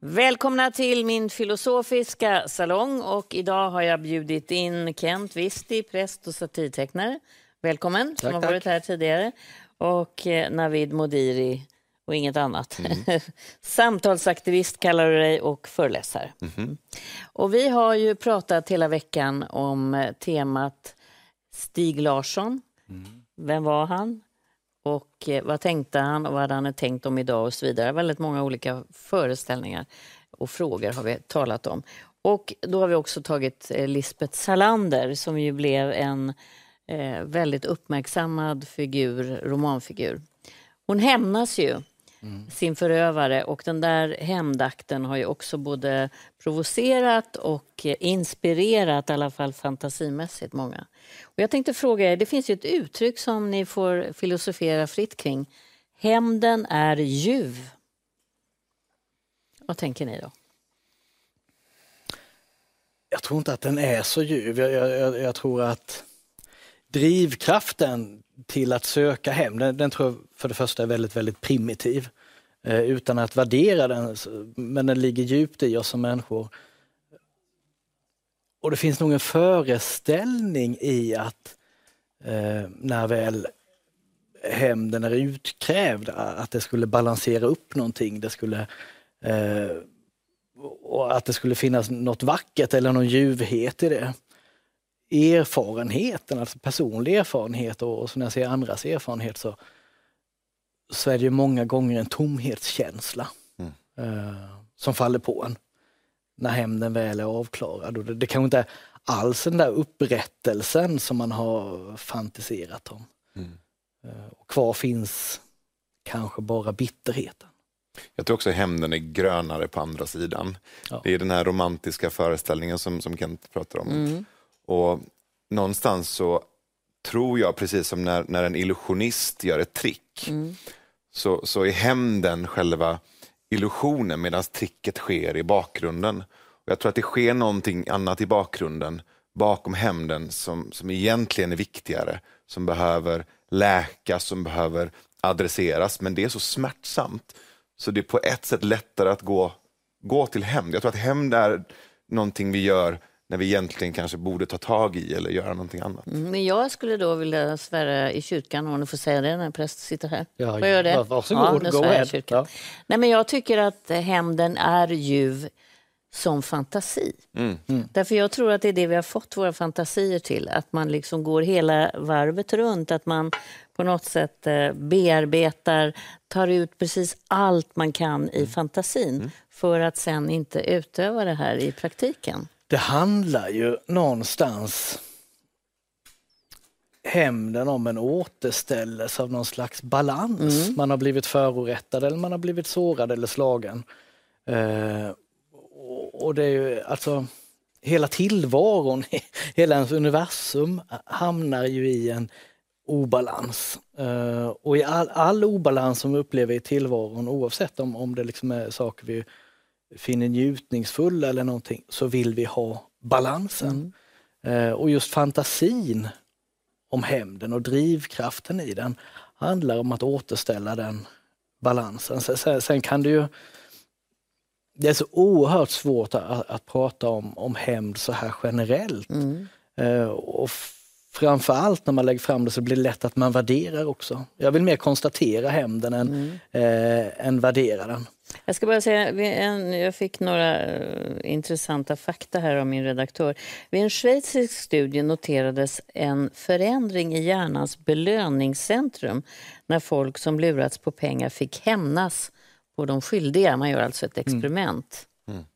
Välkomna till min filosofiska salong och idag har jag bjudit in Kent Visti, präst och satirtecknare. Välkommen, som har varit här tidigare. Och eh, Navid Modiri och inget annat. Mm. Samtalsaktivist kallar du dig och föreläsare. Mm. Och vi har ju pratat hela veckan om eh, temat Stig Larsson. Mm. Vem var han? Och eh, vad tänkte han och vad hade han tänkt om idag och så vidare. Väldigt många olika föreställningar och frågor har vi talat om. Och då har vi också tagit eh, Lisbeth Salander som ju blev en eh, väldigt uppmärksammad figur, romanfigur. Hon hämnas ju mm. sin förövare och den där hämndakten har ju också både provocerat och inspirerat, i alla fall fantasimässigt, många. Och jag tänkte fråga er, det finns ju ett uttryck som ni får filosofera fritt kring. Hämnden är ljuv. Vad tänker ni då? Jag tror inte att den är så ljuv. Jag, jag, jag tror att drivkraften till att söka hem, den, den, tror jag för det första är väldigt, väldigt primitiv. Eh, utan att värdera den, men den ligger djupt i oss som människor. Och det finns nog en föreställning i att eh, när väl hämnden är utkrävd, att det skulle balansera upp någonting. Det skulle, eh, och att det skulle finnas något vackert eller någon ljuvhet i det. Erfarenheten, alltså personlig erfarenhet och, och när jag ser andras erfarenhet så, så är det ju många gånger en tomhetskänsla mm. eh, som faller på en när hämnden väl är avklarad. Och det, det kanske inte är alls den där upprättelsen som man har fantiserat om. Mm. Eh, och kvar finns kanske bara bitterheten. Jag tror också hämnden är grönare på andra sidan. Ja. Det är den här romantiska föreställningen som, som Kent pratar om. Mm. Och någonstans så tror jag, precis som när, när en illusionist gör ett trick, mm. så, så är hämnden själva illusionen medan tricket sker i bakgrunden. Och jag tror att det sker någonting annat i bakgrunden, bakom hämnden, som, som egentligen är viktigare, som behöver läkas, som behöver adresseras. Men det är så smärtsamt, så det är på ett sätt lättare att gå, gå till hämnd. Jag tror att hämnd är någonting vi gör när vi egentligen kanske borde ta tag i eller göra någonting annat. Mm, men jag skulle då vilja svära i kyrkan, om du får säga det när präst sitter här. Ja, får jag göra det? Varsågod, ja, go ahead. Ja. Nej, men jag tycker att hämnden är ljuv som fantasi. Mm. Mm. Därför jag tror att det är det vi har fått våra fantasier till. Att man liksom går hela varvet runt. Att man på något sätt eh, bearbetar, tar ut precis allt man kan i mm. fantasin mm. för att sen inte utöva det här i praktiken. Det handlar ju någonstans hämnden om en återställelse av någon slags balans. Mm. Man har blivit förorättad eller man har blivit sårad eller slagen. Eh, och det är ju alltså hela tillvaron, hela ens universum hamnar ju i en obalans. Uh, och i all, all, obalans som vi upplever i tillvaron, oavsett om, om det liksom är saker vi finner njutningsfulla eller någonting, så vill vi ha balansen. Mm. Uh, och just fantasin om hämnden och drivkraften i den handlar om att återställa den balansen. Sen, sen kan det ju det är så oerhört svårt att, att prata om, om hämnd så här generellt. Mm. Uh, och framförallt när man lägger fram det så blir det lätt att man värderar också. Jag vill mer konstatera hämnden än, mm. eh, än värdera den. Jag ska bara säga, jag fick några uh, intressanta fakta här av min redaktör. Vid en schweizisk studie noterades en förändring i hjärnans belöningscentrum när folk som lurats på pengar fick hämnas på de skyldiga. Man gör alltså ett mm. experiment. Mm. Mm.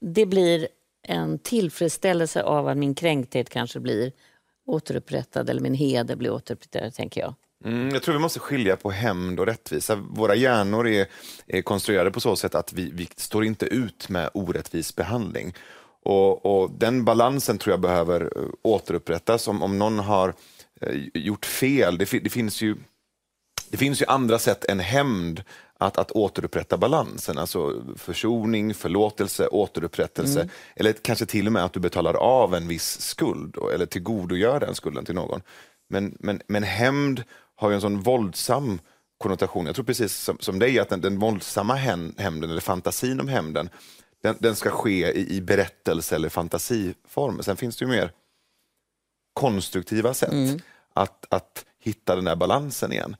Det blir en tillfredsställelse av att min kränkthet kanske blir återupprättad eller min heder blir återupprättad, tänker jag. Mm, jag tror vi måste skilja på hämnd och rättvisa. Våra hjärnor är, är konstruerade på så sätt att vi, vi står inte ut med orättvis behandling. Och, och, Den balansen tror jag behöver eh, återupprättas. Om, om någon har eh, gjort fel, det, det, finns ju, det finns ju andra sätt än hämnd att, att återupprätta balansen. Alltså försoning, förlåtelse, återupprättelse. Mm. Eller kanske till och med att du betalar av en viss skuld eller tillgodogör den skulden till någon. Men, men, men hämnd har ju en sån våldsam konnotation. Jag tror precis som, som dig att den, den våldsamma hämnden, eller fantasin om hämnden, den, den, ska ske i, i berättelse eller fantasiform. Sen finns det ju mer konstruktiva sätt mm. att, att hitta den där balansen igen.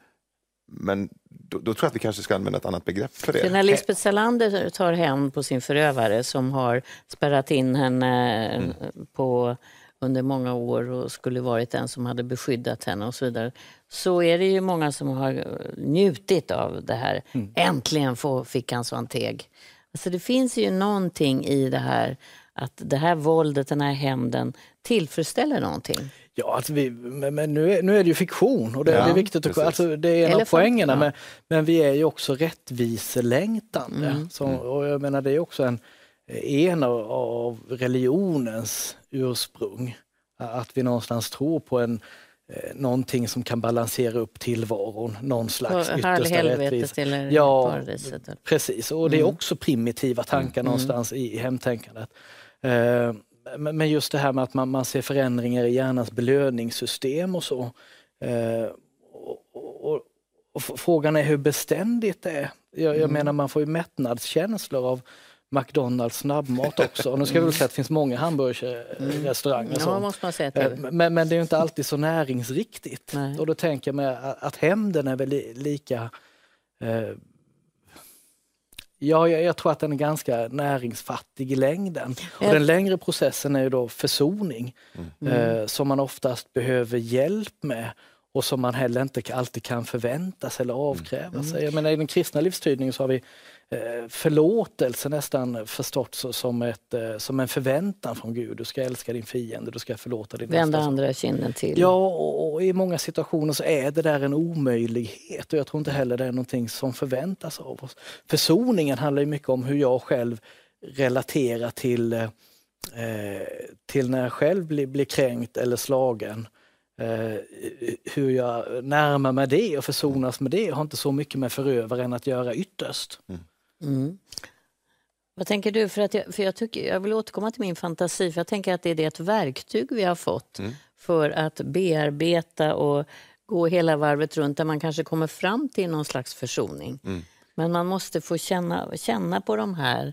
Men då, då, tror jag att vi kanske ska använda ett annat begrepp för det. För när Lisbeth Salander tar hem på sin förövare som har spärrat in henne mm. på under många år och skulle varit den som hade beskyddat henne och så vidare. Så är det ju många som har njutit av det här. Mm. Äntligen få, fick han så en teg. Alltså det finns ju någonting i det här att det här våldet, den här hämnden tillfredsställer någonting. Ja, alltså vi, men nu är, nu är det ju fiktion och det, ja, det är viktigt att alltså Det är en Elefant, av poängerna. Ja. Men, men vi är ju också rättviselängtande. Mm. Så, och jag menar det är också en, en av, religionens ursprung. Att vi någonstans tror på en, eh, någonting som kan balansera upp tillvaron, någon slags yttersta rättvisa. eller ja, paradiset. Precis, och det är mm. också primitiva tankar mm. någonstans i hemtänkandet. Eh, men just det här med att man, ser förändringar i hjärnans belöningssystem och så. Eh, och, och, och, frågan är hur beständigt det är. Jag, jag mm. menar man får ju mättnadskänslor av McDonalds snabbmat också. Och nu ska vi väl säga att det finns många hamburgerrestauranger. Mm. Ja, eh, men, men, det är inte alltid så näringsriktigt. Nej. Och då tänker jag mig att hämnden är väl lika eh, Ja, jag, jag, tror att den är ganska näringsfattig i längden. Och den längre processen är ju då försoning mm. eh, som man oftast behöver hjälp med och som man heller inte alltid kan förvänta sig eller avkräva mm. sig. Jag menar, I den kristna livstydningen så har vi förlåtelse nästan förstått som, ett, eh, som en förväntan från Gud. Du ska älska din fiende, du ska förlåta din Vända andra kinden till. Ja, och, och, i många situationer så är det där en omöjlighet och jag tror inte heller det är någonting som förväntas av oss. Försoningen handlar ju mycket om hur jag själv relaterar till, eh, till när jag själv blir, blir kränkt eller slagen. Eh, hur jag närmar mig det och försonas med det har inte så mycket med förövaren att göra ytterst. Mm. Mm. Vad tänker du? För, att jag, för jag, tycker, jag vill återkomma till min fantasi, för jag tänker att det är ett verktyg vi har fått mm. för att bearbeta och gå hela varvet runt där man kanske kommer fram till någon slags försoning. Mm. Men man måste få känna, känna på de här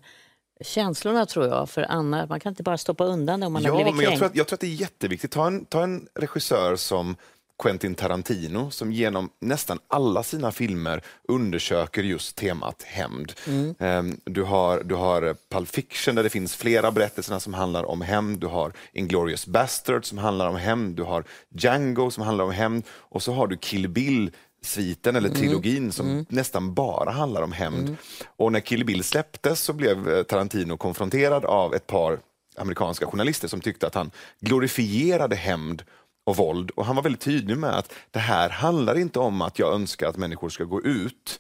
känslorna tror jag, för Anna, man kan inte bara stoppa undan det om man ja, har blivit men jag tror, att, jag tror att det är jätteviktigt. Ta en, ta en regissör som Quentin Tarantino som genom nästan alla sina filmer undersöker just temat hämnd. Mm. Ehm, du, har, du har Pulp Fiction där det finns flera berättelser som handlar om hämnd. Du har Inglourious Bastard som handlar om hämnd. Du har Django som handlar om hämnd. Och så har du Kill Bill sviten eller mm. trilogin mm. som mm. nästan bara handlar om hämnd. Mm. Och när Kill Bill släpptes så blev eh, Tarantino konfronterad av ett par amerikanska journalister som tyckte att han glorifierade hämnd och våld. Och han var väldigt tydlig med att det här handlar inte om att jag önskar att människor ska gå ut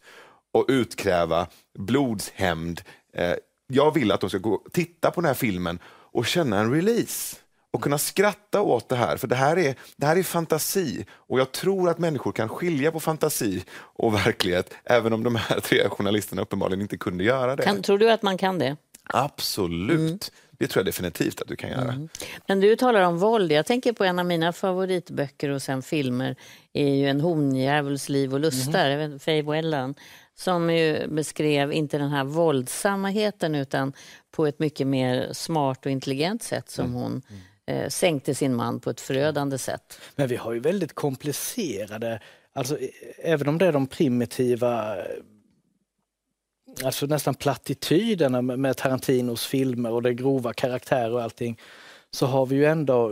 och utkräva blodshämnd. Eh, jag vill att de ska gå titta på den här filmen och känna en release och kunna skratta åt det här, för det här, är, det här är fantasi. Och jag tror att människor kan skilja på fantasi och verklighet, även om de här tre journalisterna uppenbarligen inte kunde göra det. Kan, tror du att man kan det? Absolut. Mm. Det tror jag definitivt att du kan göra. Mm. Men du talar om våld. Jag tänker på en av mina favoritböcker och sen filmer är ju En honjävuls liv och lustar, mm. Faye Wellan som ju beskrev inte den här våldsamheten utan på ett mycket mer smart och intelligent sätt som mm. hon mm eh, sänkte sin man på ett förödande sätt. Men vi har ju väldigt komplicerade, alltså även om det är de primitiva alltså nästan plattityderna med Tarantinos filmer och det grova karaktärer och allting, så har vi ju ändå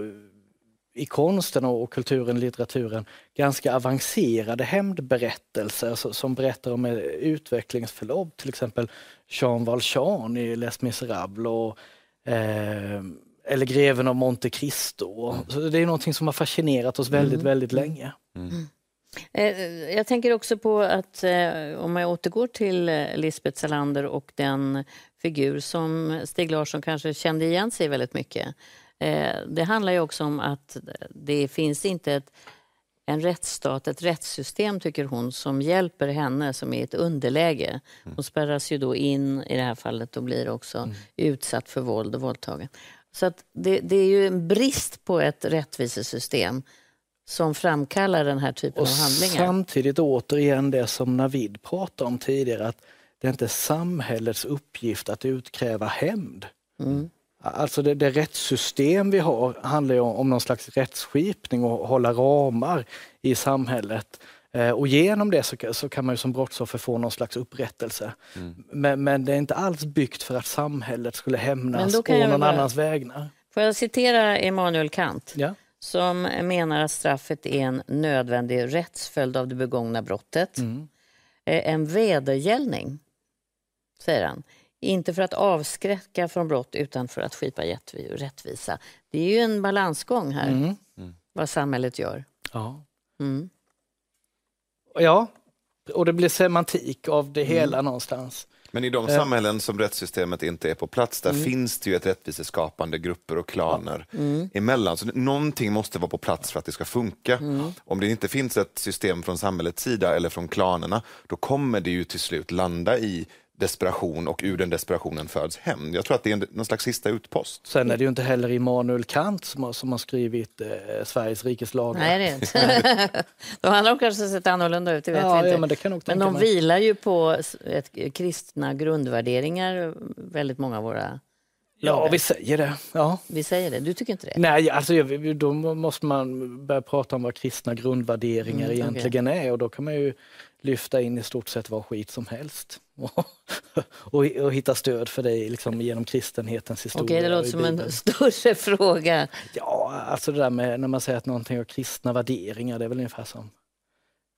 i konsten och kulturen, litteraturen, ganska avancerade hämndberättelser som berättar om utvecklingsförlopp. Till exempel Jean Valjean i Les Misérables och eh, eller Greven av Monte Cristo. Så det är någonting som har fascinerat oss väldigt, mm. väldigt länge. Mm. Eh, jag tänker också på att eh, om jag återgår till eh, Lisbeth Salander och den figur som Stig Larsson kanske kände igen sig väldigt mycket. Det handlar ju också om att det finns inte ett, en rättsstat, ett rättssystem tycker hon, som hjälper henne som är i ett underläge. Mm. Hon spärras ju då in i det här fallet och blir också mm. utsatt för våld och våldtagen. Så att det, det är ju en brist på ett rättvisesystem som framkallar den här typen och av handlingar. Samtidigt återigen det som Navid pratade om tidigare, att det är inte samhällets uppgift att utkräva hämnd. Mm. Alltså det, det rättssystem vi har handlar om, om någon slags rättsskipning och hålla ramar i samhället. Eh, och genom det så, så, kan man ju som brottsoffer få någon slags upprättelse. Mm. Men, men, det är inte alls byggt för att samhället skulle hämnas på någon bara... annans vägnar. Får jag citera Emanuel Kant? Ja som menar att straffet är en nödvändig rättsföljd av det begångna brottet. Mm. Eh, en vedergällning, säger han. Inte för att avskräcka från brott utan för att skipa rättvisa. Det är ju en balansgång här, mm. vad samhället gör. Ja. Mm. ja, och det blir semantik av det hela mm. någonstans. Men i de eh. samhällen som rättssystemet inte är på plats, där mm. finns det ju ett rättviseskapande grupper och klaner mm. emellan. Så någonting måste vara på plats för att det ska funka. Mm. Om det inte finns ett system från samhällets sida eller från klanerna, då kommer det ju till slut landa i desperation och ur den desperationen föds hämnd. Jag tror att det är någon slags sista utpost. Sen är det ju inte heller Immanuel Kant som har, som har skrivit eh, Sveriges rikes lagar. Nej, det är inte. de har nog kanske sett annorlunda ut, det vet ja, vi inte. Ja, men, det kan nog men de mig. vilar ju på ett, kristna grundvärderingar, väldigt många av våra Ja, vi säger det. Ja. Vi säger det. Du tycker inte det? Nej, alltså, då måste man börja prata om vad kristna grundvärderingar mm, egentligen okay. är och då kan man ju lyfta in i stort sett vad skit som helst. och, och, hitta stöd för det liksom, genom kristenhetens historia. Okej, det låter som en större fråga. Ja, alltså det där med när man säger att någonting har kristna värderingar, det är väl ungefär som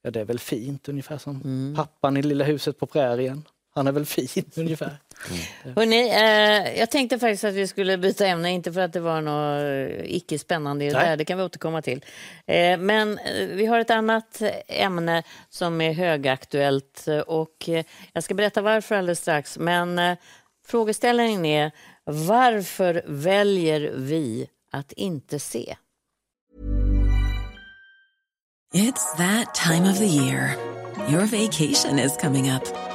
Ja, det är väl fint, ungefär som mm. pappan i Lilla huset på prärien. Han är väl fin ungefär. Mm. Hörrni, eh, jag tänkte faktiskt att vi skulle byta ämne, inte för att det var något icke spännande i det där, det kan vi återkomma till. Eh, men eh, vi har ett annat ämne som är högaktuellt och eh, jag ska berätta varför alldeles strax. Men eh, frågeställningen är varför väljer vi att inte se? It's that time of the year. Your vacation is coming up.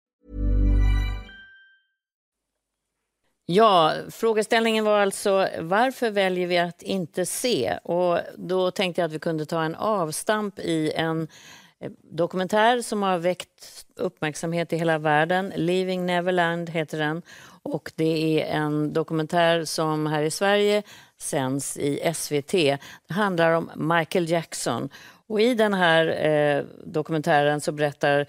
Ja, frågeställningen var alltså varför väljer vi att inte se? Och då tänkte jag att vi kunde ta en avstamp i en eh, dokumentär som har väckt uppmärksamhet i hela världen. Leaving Neverland heter den. Och det är en dokumentär som här i Sverige sänds i SVT. Det handlar om Michael Jackson. Och I den här eh, dokumentären så berättar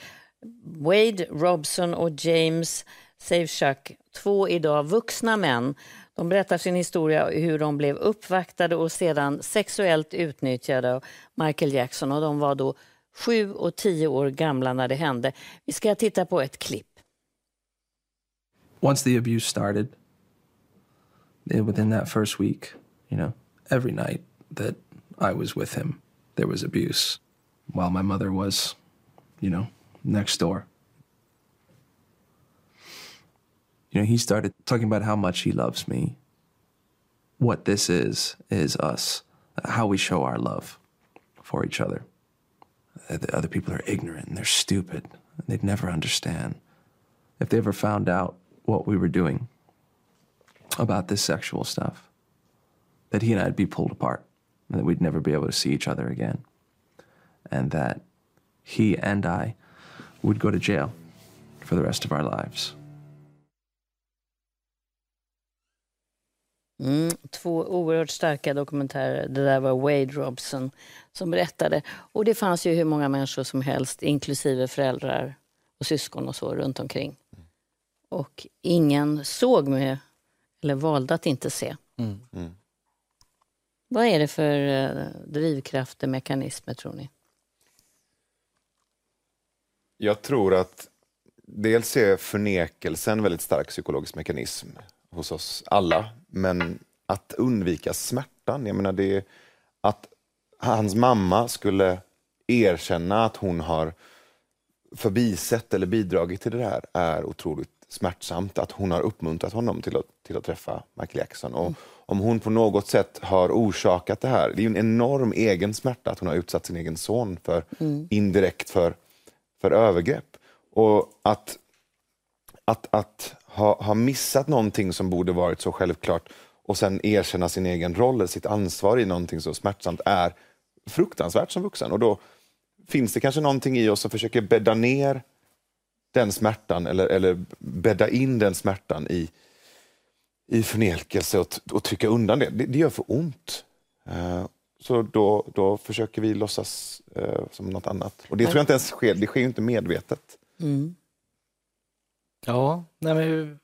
Wade Robson och James Savchuk, två idag vuxna män. De berättar sin historia hur de blev uppvaktade och sedan sexuellt utnyttjade av Michael Jackson. Och de var då sju och tio år gamla när det hände. Vi ska titta på ett klipp. Once the abuse started, within that first week, you know, every night that I was with him, there was abuse while my mother was, you know, next door. You know, he started talking about how much he loves me. What this is, is us, how we show our love for each other. Uh, the other people are ignorant and they're stupid. And they'd never understand. if they ever found out what we were doing about this sexual stuff, that he and I'd be pulled apart and that we'd never be able to see each other again. And that he and I would go to jail for the rest of our lives. Mm, två oerhört starka dokumentärer. Det där var Wade Robson som berättade. Och det fanns ju hur många människor som helst, inklusive föräldrar och syskon och så runt omkring. Och ingen såg med, eller valde att inte se. Mm. Mm. Vad är det för uh, drivkrafter, mekanismer tror ni? Jag tror att dels är förnekelsen en väldigt stark psykologisk mekanism hos oss alla. Men att undvika smärtan, jag menar det att hans mamma skulle erkänna att hon har förbisett eller bidragit till det här är otroligt smärtsamt. Att hon har uppmuntrat honom till att, till att träffa Michael Jackson. Och om hon på något sätt har orsakat det här, det är en enorm egen smärta att hon har utsatt sin egen son för mm. indirekt för, för övergrepp. Och att, att, att ha, ha missat någonting som borde varit så självklart och sen erkänna sin egen roll, eller sitt ansvar i någonting så smärtsamt är fruktansvärt som vuxen. Och då finns det kanske någonting i oss som försöker bädda ner den smärtan eller, eller bädda in den smärtan i, i förnekelse och, och trycka undan det. det. det gör för ont. Uh, så då, då försöker vi låtsas uh, som något annat. Och det tror jag inte ens sker, det sker ju inte medvetet. Mm. Ja, nej men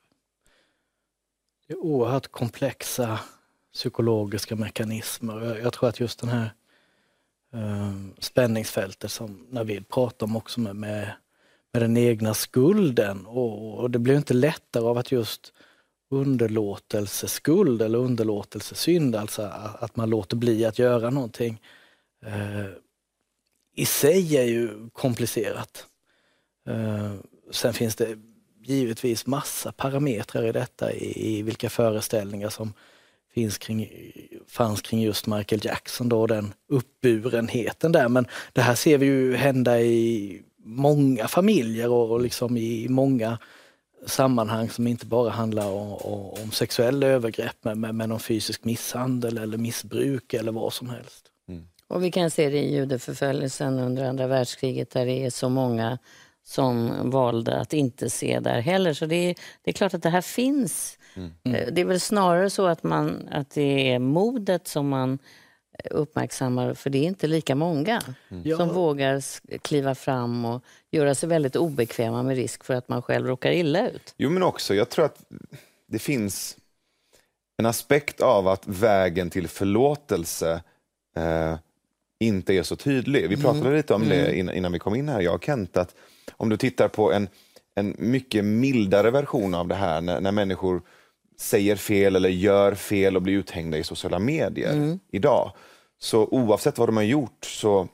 det är oerhört komplexa psykologiska mekanismer. Jag, tror att just den här ehm, spänningsfältet som Navid pratar om också med, med, med den egna skulden och, och, det blir inte lättare av att just underlåtelseskuld eller underlåtelsesynd, alltså att man låter bli att göra någonting, eh, i sig är ju komplicerat. Eh, sen finns det givetvis massa parametrar i detta, i, i vilka föreställningar som finns kring, fanns kring just Michael Jackson då, den uppburenheten där. Men det här ser vi ju hända i många familjer och, och liksom i många sammanhang som inte bara handlar om, om sexuella övergrepp men, men om fysisk misshandel eller missbruk eller vad som helst. Mm. Och vi kan se det i judeförföljelsen under andra världskriget där det är så många som valde att inte se där heller. Så det är, det är klart att det här finns. Mm. Eh, det är väl snarare så att, man, att det är modet som man uppmärksammar, för det är inte lika många mm. som ja. vågar kliva fram och göra sig väldigt obekväma med risk för att man själv råkar illa ut. Jo, men också, jag tror att det finns en aspekt av att vägen till förlåtelse eh, inte är så tydlig. Vi pratade mm. lite om mm. det innan, innan, vi kom in här, jag och Kent, att om du tittar på en, en mycket mildare version av det här när, när människor säger fel eller gör fel och blir uthängda i sociala medier mm. idag. Så oavsett vad de har gjort så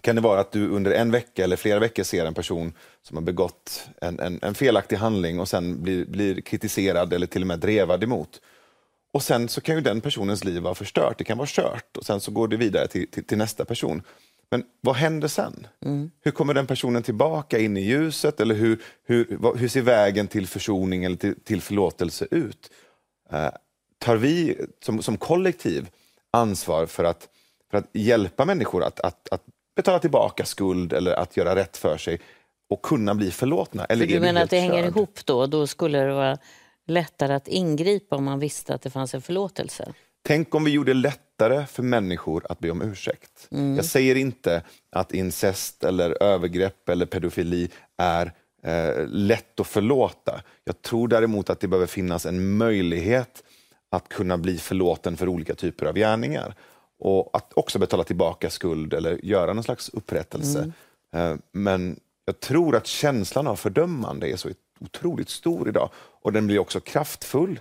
kan det vara att du under en vecka eller flera veckor ser en person som har begått en, en, en felaktig handling och sen blir, blir kritiserad eller till och med drevad emot. Och sen så kan ju den personens liv vara förstört, det kan vara kört och sen så går det vidare till, till, till nästa person. Men vad händer sen? Mm. Hur kommer den personen tillbaka in i ljuset? Eller hur, hur, hur ser vägen till försoning eller till, till förlåtelse ut? Uh, tar vi som, som kollektiv ansvar för att, för att hjälpa människor att, att, att betala tillbaka skuld eller att göra rätt för sig och kunna bli förlåtna? Eller för du menar att det hänger ihop då? Då skulle det vara lättare att ingripa om man visste att det fanns en förlåtelse? Tänk om vi gjorde lättare för människor att be om ursäkt. Mm. Jag säger inte att incest eller övergrepp eller pedofili är eh, lätt att förlåta. Jag tror däremot att det behöver finnas en möjlighet att kunna bli förlåten för olika typer av gärningar. Och att också betala tillbaka skuld eller göra någon slags upprättelse. Mm. Eh, men jag tror att känslan av fördömande är så otroligt stor idag och den blir också kraftfull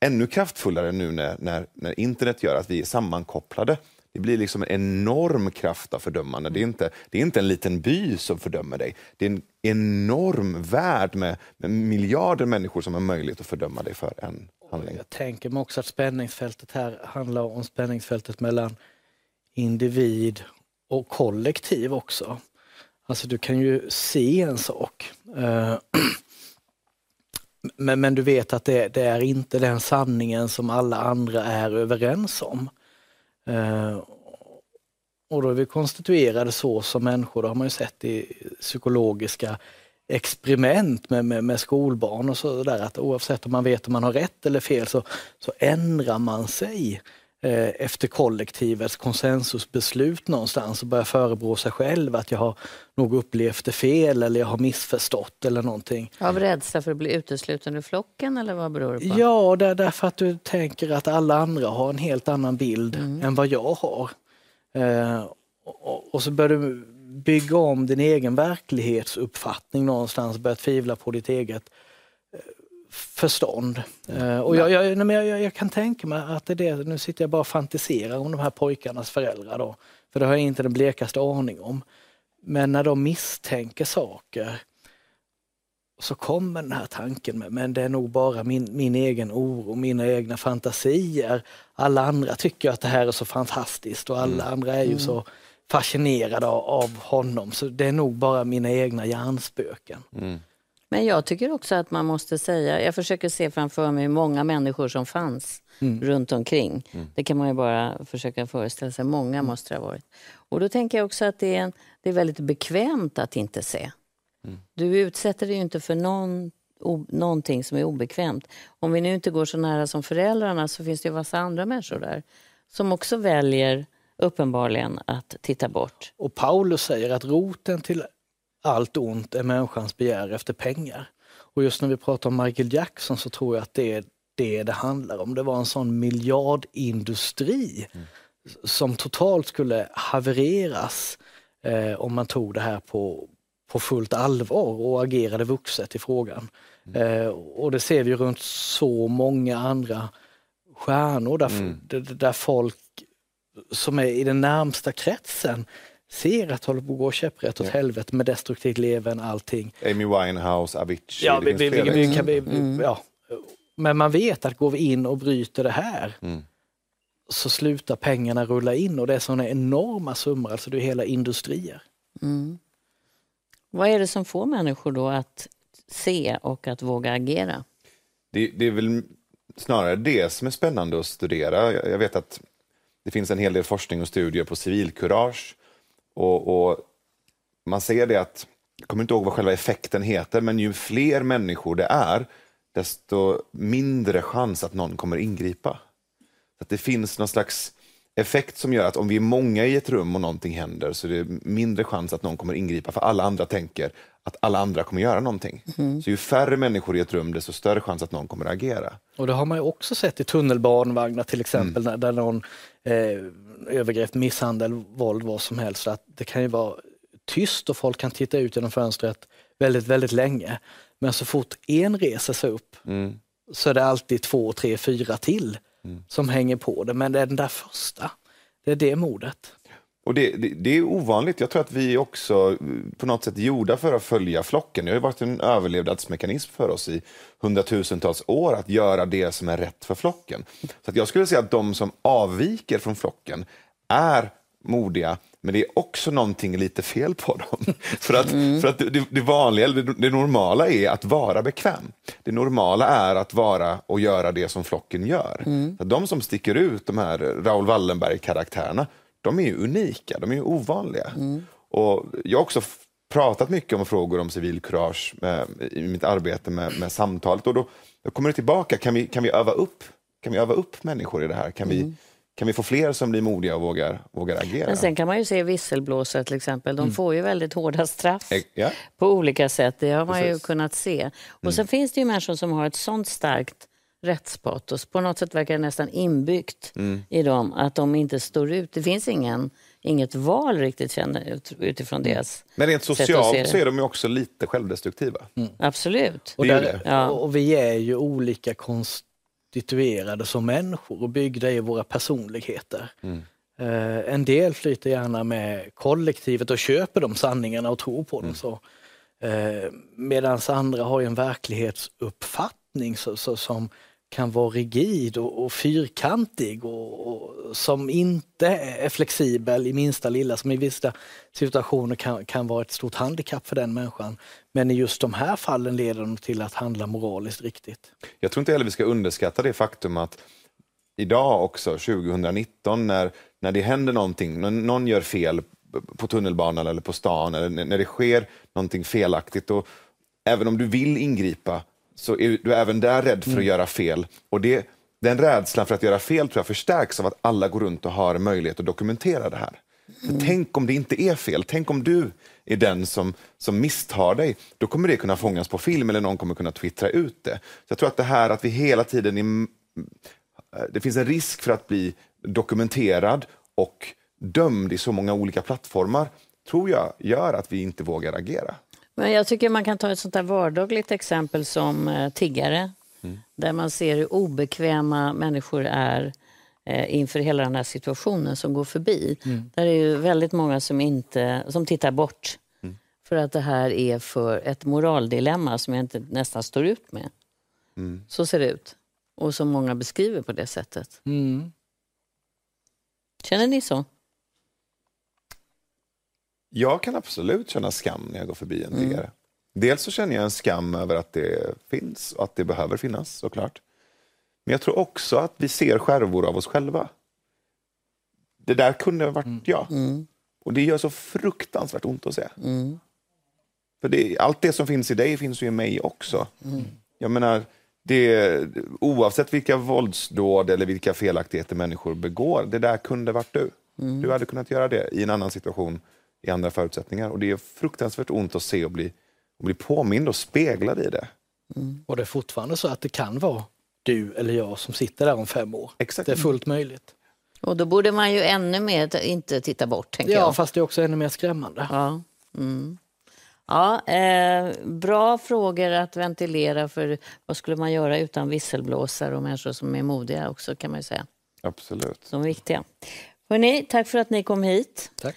ännu kraftfullare nu när, när, när internet gör att vi är sammankopplade. Det blir liksom en enorm kraft av fördömande. Det är, inte, det är inte en liten by som fördömer dig. Det är en enorm värld med, med miljarder människor som har möjlighet att fördöma dig för en handling. Jag tänker mig också att spänningsfältet här handlar om spänningsfältet mellan individ och kollektiv också. Alltså du kan ju se en sak. Eh, Men, men du vet att det, det, är inte den sanningen som alla andra är överens om. Eh, och då är vi konstituerade så som människor, det har man ju sett i psykologiska experiment med, med, med skolbarn och så där att oavsett om man vet om man har rätt eller fel så, så ändrar man sig efter kollektivets konsensusbeslut någonstans och börjar förebrå sig själv att jag har nog upplevt det fel eller jag har missförstått eller någonting. Av rädsla för att bli utesluten ur flocken eller vad beror det på? Ja, det är därför att du tänker att alla andra har en helt annan bild mm. än vad jag har. Eh, och, och, så börjar du bygga om din egen verklighetsuppfattning någonstans, börja tvivla på ditt eget eh, förstånd. Eh, och jag, jag, jag, jag, kan tänka mig att det är det, nu sitter jag bara och fantiserar om de här pojkarnas föräldrar då, för det har jag inte den blekaste aning om. Men när de misstänker saker så kommer den här tanken med, men det är nog bara min, min egen oro, mina egna fantasier. Alla andra tycker att det här är så fantastiskt och alla mm. andra är ju mm. så fascinerade av honom. Så det är nog bara mina egna hjärnspöken. Mm. Men jag tycker också att man måste säga, jag försöker se framför mig hur många människor som fanns mm. runt omkring. Mm. Det kan man ju bara försöka föreställa sig, många mm. måste det ha varit. Och då tänker jag också att det är, en, det är väldigt bekvämt att inte se. Mm. Du utsätter dig ju inte för någon, o, någonting som är obekvämt. Om vi nu inte går så nära som föräldrarna så finns det ju massa andra människor där som också väljer uppenbarligen att titta bort. Och Paulus säger att roten till allt ont är människans begär efter pengar. Och just när vi pratar om Michael Jackson så tror jag att det är det det handlar om. Det var en sån miljardindustri mm. som totalt skulle havereras eh, om man tog det här på, på fullt allvar och agerade vuxet i frågan. Mm. Eh, och det ser vi runt så många andra stjärnor där, mm. där folk som är i den närmsta kretsen ser att det håller på att gå käpprätt åt ja. helvete med destruktivt leven, allting. Amy Winehouse, Avicii, ja, vi, vi, vi, vi, kan, vi, mm. ja. Men man vet att går vi in och bryter det här mm. så slutar pengarna rulla in och det är sådana enorma summor, alltså det är hela industrier. Mm. Vad är det som får människor då att se och att våga agera? Det, det är väl snarare det som är spännande att studera. Jag vet att det finns en hel del forskning och studier på civilkurage. Och, och man ser det att, jag kommer inte ihåg vad själva effekten heter, men ju fler människor det är, desto mindre chans att någon kommer ingripa. Så att det finns någon slags effekt som gör att om vi är många i ett rum och någonting händer så är det mindre chans att någon kommer ingripa för alla andra tänker att alla andra kommer göra någonting. Mm. Så ju färre människor i ett rum desto större chans att någon kommer agera. Och det har man ju också sett i tunnelbanevagnar till exempel mm. där någon eh, övergrepp, misshandel, våld, vad som helst. Att det kan ju vara tyst och folk kan titta ut genom fönstret väldigt, väldigt länge. Men så fort en reser sig upp mm. så är det alltid två, tre, fyra till mm. som hänger på det. Men det är den där första, det är det modet. Och det, det, det, är ovanligt. Jag tror att vi också eh, på något sätt gjorda för att följa flocken. Det har varit en överlevnadsmekanism för oss i hundratusentals år att göra det som är rätt för flocken. Så jag skulle säga att de som avviker från flocken är modiga, men det är också någonting lite fel på dem. för att, mm. för att det, det vanliga, det, det, normala är att vara bekväm. Det normala är att vara och göra det som flocken gör. Mm. De som sticker ut, de här Raoul Wallenberg-karaktärerna, de är ju unika, de är ju ovanliga. Mm. Och jag har också pratat mycket om frågor om civilkurage i mitt arbete med, med samtalet. Och då, då kommer det tillbaka, kan vi, kan, vi öva upp, kan vi öva upp människor i det här? Kan vi mm. Kan vi få fler som blir modiga och vågar, vågar agera? Men sen kan man ju se visselblåsare till exempel. De mm. får ju väldigt hårda straff ja. på olika sätt. Det har man Precis. ju kunnat se. Och mm. sen finns det ju människor som har ett sånt starkt rättspatos. På något sätt verkar det nästan inbyggt mm. i dem att de inte står ut. Det finns ingen, inget val riktigt känner, utifrån mm. deras Men rent socialt så är de ju också lite självdestruktiva. Mm. Absolut. Och, där, ja. och vi är ju olika konstituerade som människor och byggda i våra personligheter. Mm. Uh, en del flyter gärna med kollektivet och köper de sanningarna och tror på dem. Mm. Så. Uh, Medan andra har en verklighetsuppfattning så, så, som kan vara rigid och, och fyrkantig och, och, som inte är flexibel i minsta lilla, som i vissa situationer kan, kan vara ett stort handikapp för den människan. Men i just de här fallen leder de till att handla moraliskt riktigt. Jag tror inte heller vi ska underskatta det faktum att idag också, 2019, när, när det händer någonting, när någon gör fel på tunnelbanan eller på stan, eller när det sker någonting felaktigt, och även om du vill ingripa så är du även där rädd för att mm. göra fel. Och det, den rädslan för att göra fel tror jag förstärks av att alla går runt och har möjlighet att dokumentera det här. Mm. Tänk om det inte är fel, tänk om du är den som, som misstar dig. Då kommer det kunna fångas på film eller någon kommer kunna twittra ut det. Så Jag tror att det här att vi hela tiden är, det finns en risk för att bli dokumenterad och dömd i så många olika plattformar tror jag gör att vi inte vågar agera. Men jag tycker man kan ta ett sånt där vardagligt exempel som eh, tiggare. Mm. Där man ser hur obekväma människor är eh, inför hela den här situationen som går förbi. Mm. Där är ju väldigt många som, inte, som tittar bort. Mm. För att det här är för ett moraldilemma som jag inte nästan står ut med. Mm. Så ser det ut. Och som många beskriver på det sättet. Mm. Känner ni så? Jag kan absolut känna skam när jag går förbi en tiggare. Mm. Dels så känner jag en skam över att det finns och att det behöver finnas såklart. Men jag tror också att vi ser skärvor av oss själva. Det där kunde ha varit mm. jag. Mm. Och det gör så fruktansvärt ont att se. Mm. För det, allt det som finns i dig finns ju i mig också. Mm. Jag menar, det, oavsett vilka våldsdåd eller vilka felaktigheter människor begår, det där kunde varit du. Mm. Du hade kunnat göra det i en annan situation i andra förutsättningar. Och det är fruktansvärt ont att se och bli, och bli påmind och speglad i det. Mm. Och det är fortfarande så att det kan vara du eller jag som sitter där om fem år. Exakt. Det är fullt möjligt. Och då borde man ju ännu mer inte titta bort. Tänker ja, jag. fast det är också ännu mer skrämmande. Ja, mm. ja eh, bra frågor att ventilera för vad skulle man göra utan visselblåsare och människor som är modiga också kan man ju säga. Absolut. Som viktiga. Hörrni, tack för att ni kom hit. Tack.